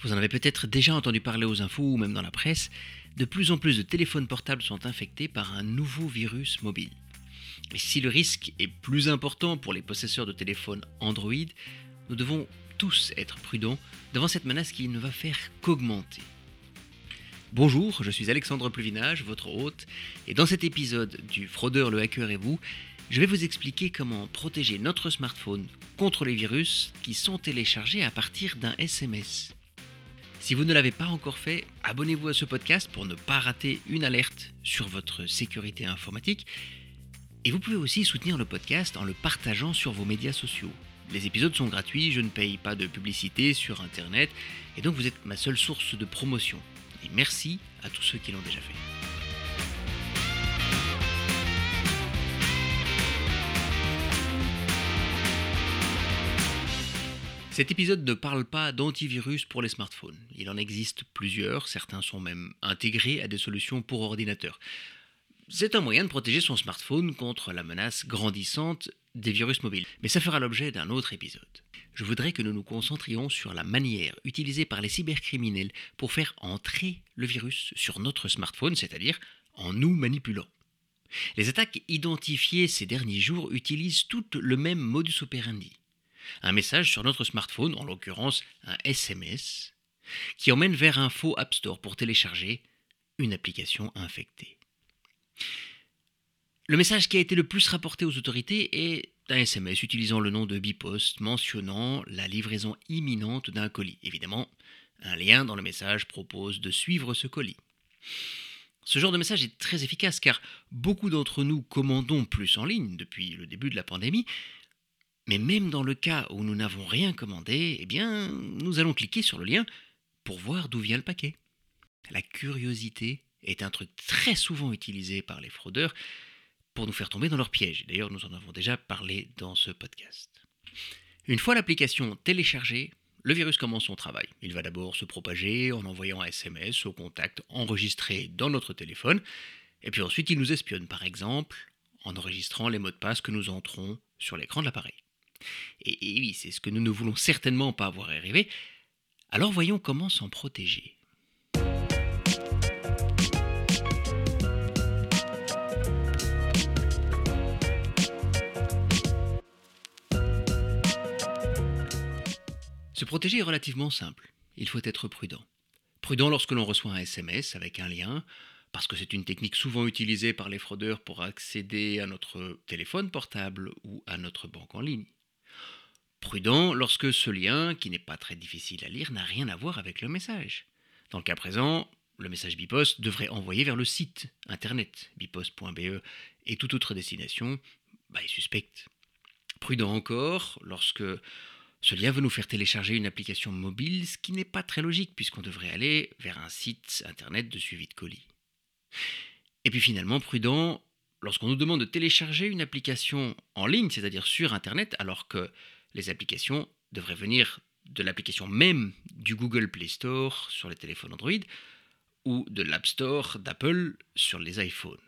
Vous en avez peut-être déjà entendu parler aux infos ou même dans la presse, de plus en plus de téléphones portables sont infectés par un nouveau virus mobile. Et si le risque est plus important pour les possesseurs de téléphones Android, nous devons tous être prudents devant cette menace qui ne va faire qu'augmenter. Bonjour, je suis Alexandre Pluvinage, votre hôte, et dans cet épisode du Fraudeur, le hacker et vous, je vais vous expliquer comment protéger notre smartphone contre les virus qui sont téléchargés à partir d'un SMS. Si vous ne l'avez pas encore fait, abonnez-vous à ce podcast pour ne pas rater une alerte sur votre sécurité informatique. Et vous pouvez aussi soutenir le podcast en le partageant sur vos médias sociaux. Les épisodes sont gratuits, je ne paye pas de publicité sur Internet, et donc vous êtes ma seule source de promotion. Et merci à tous ceux qui l'ont déjà fait. Cet épisode ne parle pas d'antivirus pour les smartphones. Il en existe plusieurs, certains sont même intégrés à des solutions pour ordinateur. C'est un moyen de protéger son smartphone contre la menace grandissante des virus mobiles. Mais ça fera l'objet d'un autre épisode. Je voudrais que nous nous concentrions sur la manière utilisée par les cybercriminels pour faire entrer le virus sur notre smartphone, c'est-à-dire en nous manipulant. Les attaques identifiées ces derniers jours utilisent toutes le même modus operandi un message sur notre smartphone, en l'occurrence un SMS, qui emmène vers un faux App Store pour télécharger une application infectée. Le message qui a été le plus rapporté aux autorités est un SMS utilisant le nom de Bipost mentionnant la livraison imminente d'un colis. Évidemment, un lien dans le message propose de suivre ce colis. Ce genre de message est très efficace car beaucoup d'entre nous commandons plus en ligne depuis le début de la pandémie mais même dans le cas où nous n'avons rien commandé, eh bien, nous allons cliquer sur le lien pour voir d'où vient le paquet. La curiosité est un truc très souvent utilisé par les fraudeurs pour nous faire tomber dans leur piège. D'ailleurs, nous en avons déjà parlé dans ce podcast. Une fois l'application téléchargée, le virus commence son travail. Il va d'abord se propager en envoyant un SMS au contact enregistré dans notre téléphone, et puis ensuite il nous espionne, par exemple, en enregistrant les mots de passe que nous entrons sur l'écran de l'appareil. Et, oui, c'est ce que nous ne voulons certainement pas voir arriver. Alors voyons comment s'en protéger. Se protéger est relativement simple. Il faut être prudent. Prudent lorsque l'on reçoit un SMS avec un lien, parce que c'est une technique souvent utilisée par les fraudeurs pour accéder à notre téléphone portable ou à notre banque en ligne. Prudent lorsque ce lien, qui n'est pas très difficile à lire, n'a rien à voir avec le message. Dans le cas présent, le message Bipost devrait envoyer vers le site internet bipost.be et toute autre destination bah, est suspecte. Prudent encore lorsque ce lien veut nous faire télécharger une application mobile, ce qui n'est pas très logique puisqu'on devrait aller vers un site internet de suivi de colis. Et puis finalement, prudent lorsqu'on nous demande de télécharger une application en ligne, c'est-à-dire sur internet, alors que les applications devraient venir de l'application même du Google Play Store sur les téléphones Android ou de l'App Store d'Apple sur les iPhones.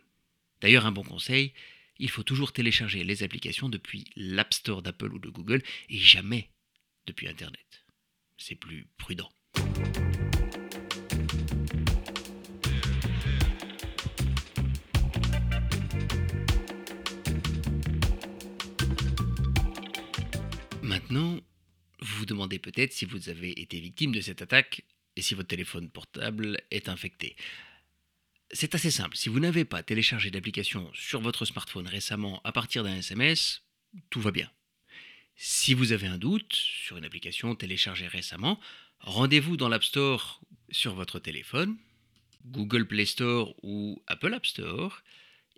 D'ailleurs, un bon conseil, il faut toujours télécharger les applications depuis l'App Store d'Apple ou de Google et jamais depuis Internet. C'est plus prudent. Maintenant, vous vous demandez peut-être si vous avez été victime de cette attaque et si votre téléphone portable est infecté. C'est assez simple. Si vous n'avez pas téléchargé d'application sur votre smartphone récemment à partir d'un SMS, tout va bien. Si vous avez un doute sur une application téléchargée récemment, rendez-vous dans l'App Store sur votre téléphone, Google Play Store ou Apple App Store,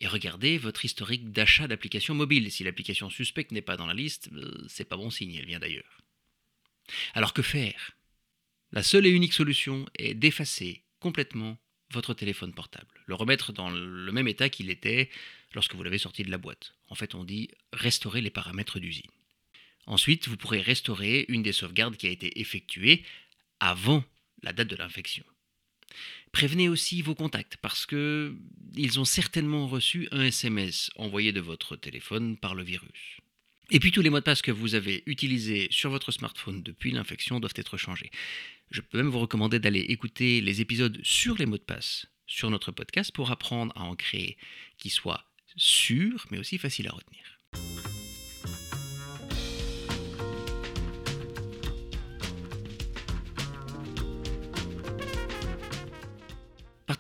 et regardez votre historique d'achat d'applications mobiles. Si l'application suspecte n'est pas dans la liste, euh, c'est pas bon signe, elle vient d'ailleurs. Alors que faire? La seule et unique solution est d'effacer complètement votre téléphone portable, le remettre dans le même état qu'il était lorsque vous l'avez sorti de la boîte. En fait, on dit restaurer les paramètres d'usine. Ensuite, vous pourrez restaurer une des sauvegardes qui a été effectuée avant la date de l'infection. Prévenez aussi vos contacts parce que ils ont certainement reçu un SMS envoyé de votre téléphone par le virus. Et puis tous les mots de passe que vous avez utilisés sur votre smartphone depuis l'infection doivent être changés. Je peux même vous recommander d'aller écouter les épisodes sur les mots de passe sur notre podcast pour apprendre à en créer qui soient sûrs mais aussi faciles à retenir.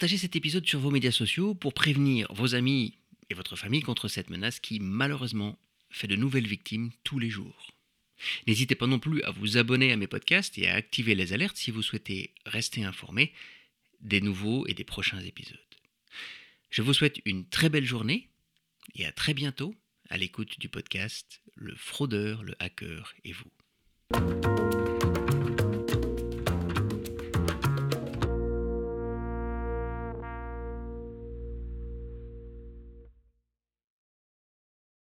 Partagez cet épisode sur vos médias sociaux pour prévenir vos amis et votre famille contre cette menace qui malheureusement fait de nouvelles victimes tous les jours. N'hésitez pas non plus à vous abonner à mes podcasts et à activer les alertes si vous souhaitez rester informé des nouveaux et des prochains épisodes. Je vous souhaite une très belle journée et à très bientôt à l'écoute du podcast Le fraudeur, le hacker et vous.